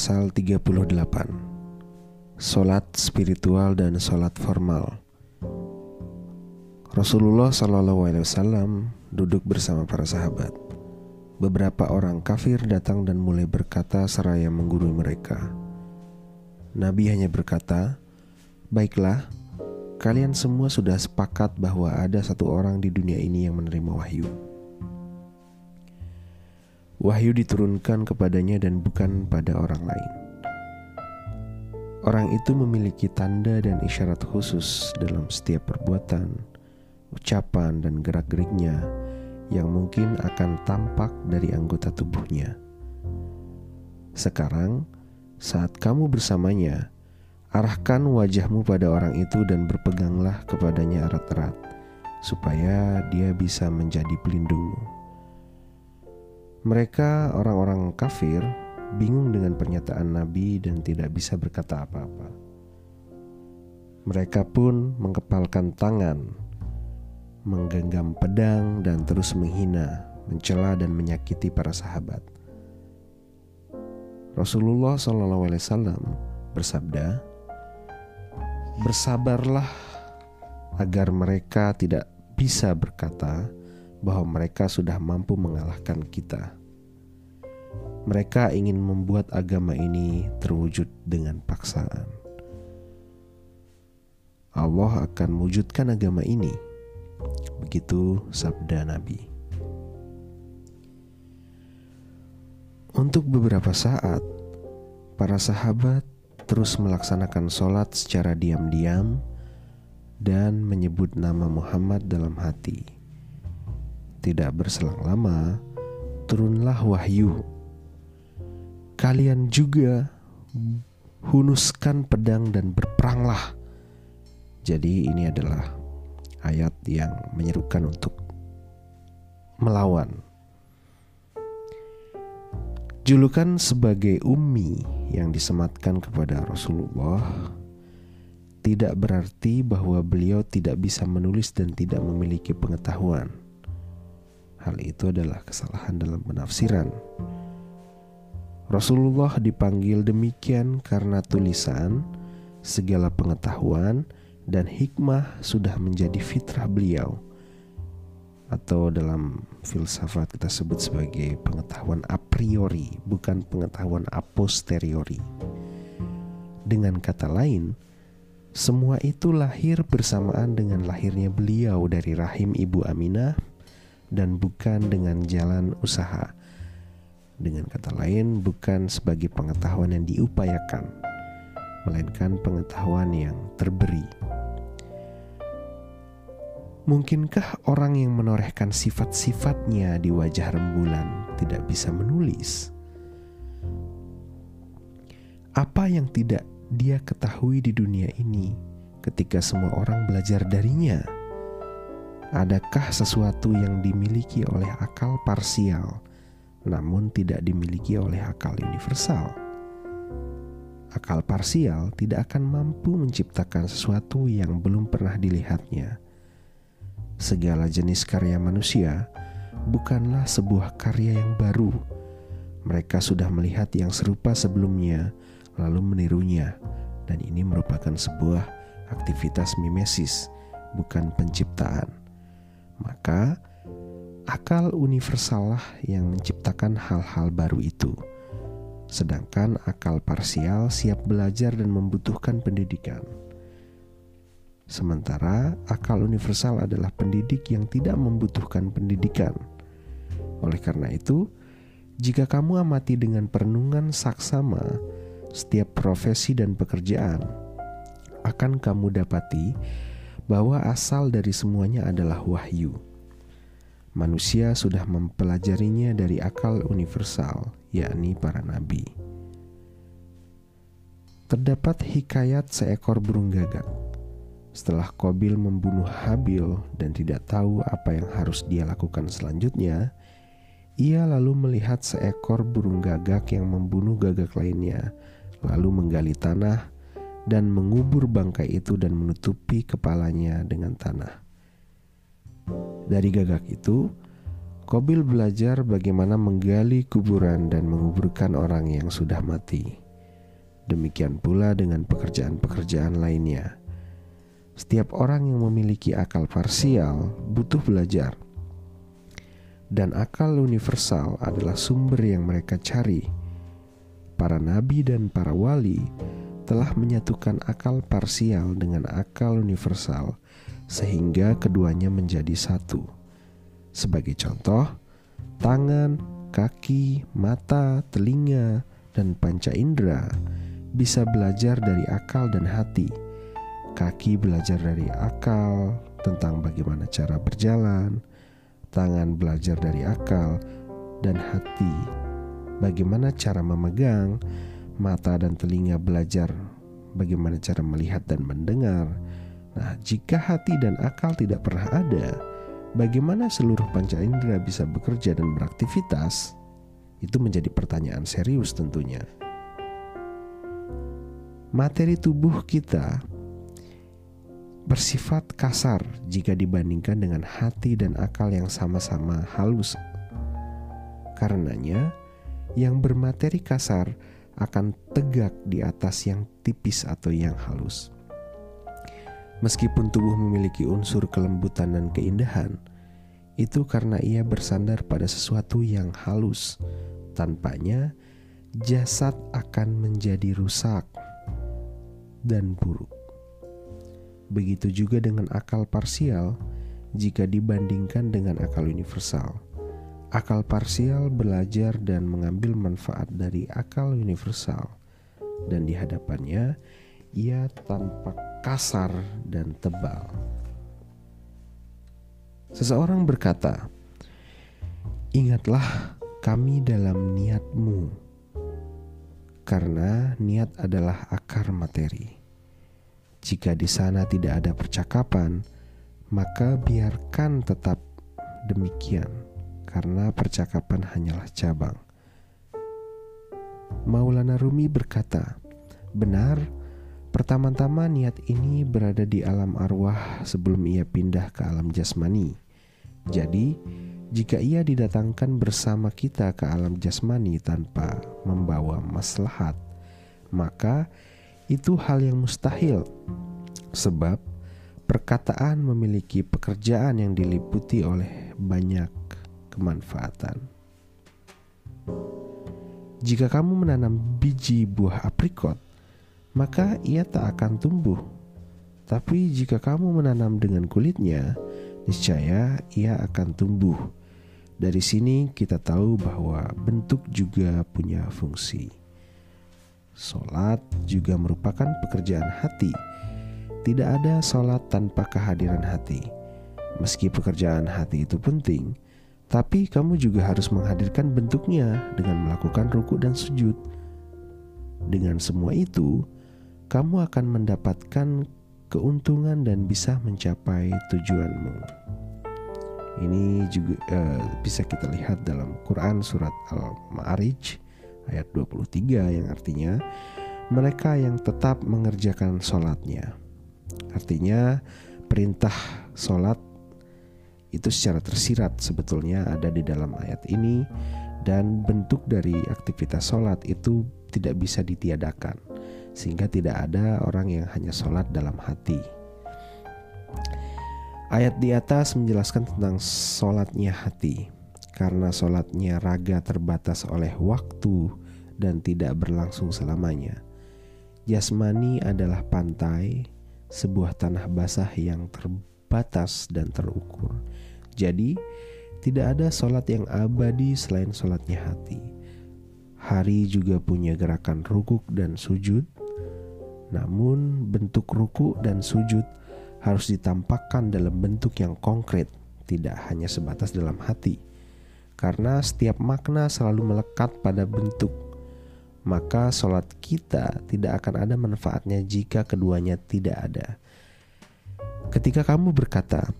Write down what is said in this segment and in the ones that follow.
pasal 38 Solat spiritual dan solat formal Rasulullah Wasallam duduk bersama para sahabat. Beberapa orang kafir datang dan mulai berkata seraya menggurui mereka. Nabi hanya berkata, "Baiklah, kalian semua sudah sepakat bahwa ada satu orang di dunia ini yang menerima wahyu. Wahyu diturunkan kepadanya dan bukan pada orang lain. Orang itu memiliki tanda dan isyarat khusus dalam setiap perbuatan, ucapan, dan gerak-geriknya yang mungkin akan tampak dari anggota tubuhnya. Sekarang, saat kamu bersamanya, arahkan wajahmu pada orang itu dan berpeganglah kepadanya erat-erat, supaya dia bisa menjadi pelindungmu. Mereka, orang-orang kafir, bingung dengan pernyataan Nabi dan tidak bisa berkata apa-apa. Mereka pun mengepalkan tangan menggenggam pedang dan terus menghina, mencela dan menyakiti para sahabat. Rasulullah SAW bersabda, "Bersabarlah agar mereka tidak bisa berkata bahwa mereka sudah mampu mengalahkan kita. Mereka ingin membuat agama ini terwujud dengan paksaan. Allah akan mewujudkan agama ini." Begitu sabda Nabi. Untuk beberapa saat, para sahabat terus melaksanakan sholat secara diam-diam dan menyebut nama Muhammad dalam hati. Tidak berselang lama, turunlah wahyu. Kalian juga hunuskan pedang dan berperanglah. Jadi ini adalah ayat yang menyerukan untuk melawan. Julukan sebagai ummi yang disematkan kepada Rasulullah tidak berarti bahwa beliau tidak bisa menulis dan tidak memiliki pengetahuan. Hal itu adalah kesalahan dalam penafsiran. Rasulullah dipanggil demikian karena tulisan, segala pengetahuan, dan hikmah sudah menjadi fitrah beliau atau dalam filsafat kita sebut sebagai pengetahuan a priori bukan pengetahuan a posteriori dengan kata lain semua itu lahir bersamaan dengan lahirnya beliau dari rahim ibu Aminah dan bukan dengan jalan usaha dengan kata lain bukan sebagai pengetahuan yang diupayakan melainkan pengetahuan yang terberi Mungkinkah orang yang menorehkan sifat-sifatnya di wajah rembulan tidak bisa menulis? Apa yang tidak dia ketahui di dunia ini ketika semua orang belajar darinya? Adakah sesuatu yang dimiliki oleh akal parsial, namun tidak dimiliki oleh akal universal? Akal parsial tidak akan mampu menciptakan sesuatu yang belum pernah dilihatnya segala jenis karya manusia bukanlah sebuah karya yang baru. Mereka sudah melihat yang serupa sebelumnya, lalu menirunya, dan ini merupakan sebuah aktivitas mimesis, bukan penciptaan. Maka, akal universal lah yang menciptakan hal-hal baru itu, sedangkan akal parsial siap belajar dan membutuhkan pendidikan. Sementara akal universal adalah pendidik yang tidak membutuhkan pendidikan. Oleh karena itu, jika kamu amati dengan perenungan saksama setiap profesi dan pekerjaan, akan kamu dapati bahwa asal dari semuanya adalah wahyu. Manusia sudah mempelajarinya dari akal universal, yakni para nabi. Terdapat hikayat seekor burung gagak setelah Kobil membunuh Habil dan tidak tahu apa yang harus dia lakukan selanjutnya, ia lalu melihat seekor burung gagak yang membunuh gagak lainnya, lalu menggali tanah dan mengubur bangkai itu dan menutupi kepalanya dengan tanah. Dari gagak itu, Kobil belajar bagaimana menggali kuburan dan menguburkan orang yang sudah mati. Demikian pula dengan pekerjaan-pekerjaan lainnya. Setiap orang yang memiliki akal parsial butuh belajar, dan akal universal adalah sumber yang mereka cari. Para nabi dan para wali telah menyatukan akal parsial dengan akal universal, sehingga keduanya menjadi satu. Sebagai contoh, tangan, kaki, mata, telinga, dan panca indera bisa belajar dari akal dan hati Kaki belajar dari akal tentang bagaimana cara berjalan, tangan belajar dari akal, dan hati bagaimana cara memegang, mata dan telinga belajar bagaimana cara melihat dan mendengar. Nah, jika hati dan akal tidak pernah ada, bagaimana seluruh panca indera bisa bekerja dan beraktivitas? Itu menjadi pertanyaan serius tentunya. Materi tubuh kita bersifat kasar jika dibandingkan dengan hati dan akal yang sama-sama halus. Karenanya, yang bermateri kasar akan tegak di atas yang tipis atau yang halus. Meskipun tubuh memiliki unsur kelembutan dan keindahan, itu karena ia bersandar pada sesuatu yang halus. Tanpanya, jasad akan menjadi rusak dan buruk. Begitu juga dengan akal parsial jika dibandingkan dengan akal universal. Akal parsial belajar dan mengambil manfaat dari akal universal, dan di hadapannya ia tampak kasar dan tebal. Seseorang berkata, "Ingatlah kami dalam niatmu, karena niat adalah akar materi." Jika di sana tidak ada percakapan, maka biarkan tetap demikian, karena percakapan hanyalah cabang. Maulana Rumi berkata, "Benar, pertama-tama niat ini berada di alam arwah sebelum ia pindah ke alam jasmani. Jadi, jika ia didatangkan bersama kita ke alam jasmani tanpa membawa maslahat, maka itu hal yang mustahil, sebab perkataan memiliki pekerjaan yang diliputi oleh banyak kemanfaatan. Jika kamu menanam biji buah aprikot, maka ia tak akan tumbuh. Tapi jika kamu menanam dengan kulitnya, niscaya ia akan tumbuh. Dari sini kita tahu bahwa bentuk juga punya fungsi. Solat juga merupakan pekerjaan hati. Tidak ada solat tanpa kehadiran hati. Meski pekerjaan hati itu penting, tapi kamu juga harus menghadirkan bentuknya dengan melakukan ruku dan sujud. Dengan semua itu, kamu akan mendapatkan keuntungan dan bisa mencapai tujuanmu. Ini juga uh, bisa kita lihat dalam Quran surat Al-Ma'arij ayat 23 yang artinya mereka yang tetap mengerjakan sholatnya. Artinya perintah sholat itu secara tersirat sebetulnya ada di dalam ayat ini dan bentuk dari aktivitas sholat itu tidak bisa ditiadakan sehingga tidak ada orang yang hanya sholat dalam hati. Ayat di atas menjelaskan tentang sholatnya hati karena sholatnya raga terbatas oleh waktu dan tidak berlangsung selamanya. Jasmani adalah pantai, sebuah tanah basah yang terbatas dan terukur. Jadi, tidak ada sholat yang abadi selain sholatnya hati. Hari juga punya gerakan rukuk dan sujud, namun bentuk ruku dan sujud harus ditampakkan dalam bentuk yang konkret, tidak hanya sebatas dalam hati karena setiap makna selalu melekat pada bentuk, maka sholat kita tidak akan ada manfaatnya jika keduanya tidak ada. Ketika kamu berkata,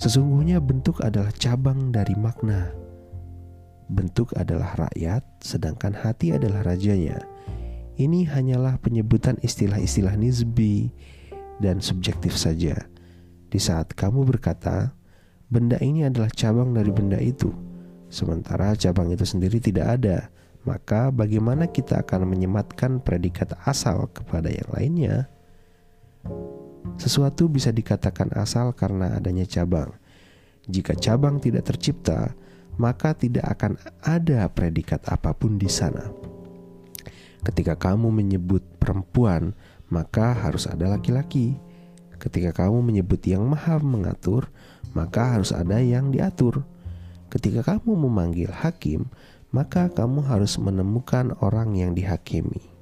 sesungguhnya bentuk adalah cabang dari makna. Bentuk adalah rakyat, sedangkan hati adalah rajanya. Ini hanyalah penyebutan istilah-istilah nisbi dan subjektif saja. Di saat kamu berkata, benda ini adalah cabang dari benda itu Sementara cabang itu sendiri tidak ada, maka bagaimana kita akan menyematkan predikat asal kepada yang lainnya? Sesuatu bisa dikatakan asal karena adanya cabang. Jika cabang tidak tercipta, maka tidak akan ada predikat apa pun di sana. Ketika kamu menyebut perempuan, maka harus ada laki-laki. Ketika kamu menyebut yang maha mengatur, maka harus ada yang diatur. Ketika kamu memanggil hakim, maka kamu harus menemukan orang yang dihakimi.